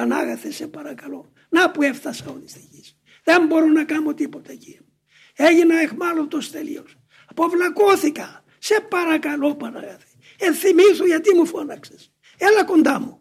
Πανάγαθε σε παρακαλώ. Να που έφτασα ο δυστυχής. Δεν μπορώ να κάνω τίποτα εκεί. Έγινα εχμάλωτος τελείως. Αποβλακώθηκα. Σε παρακαλώ Παναγάθε. Ενθυμίσω γιατί μου φώναξες. Έλα κοντά μου.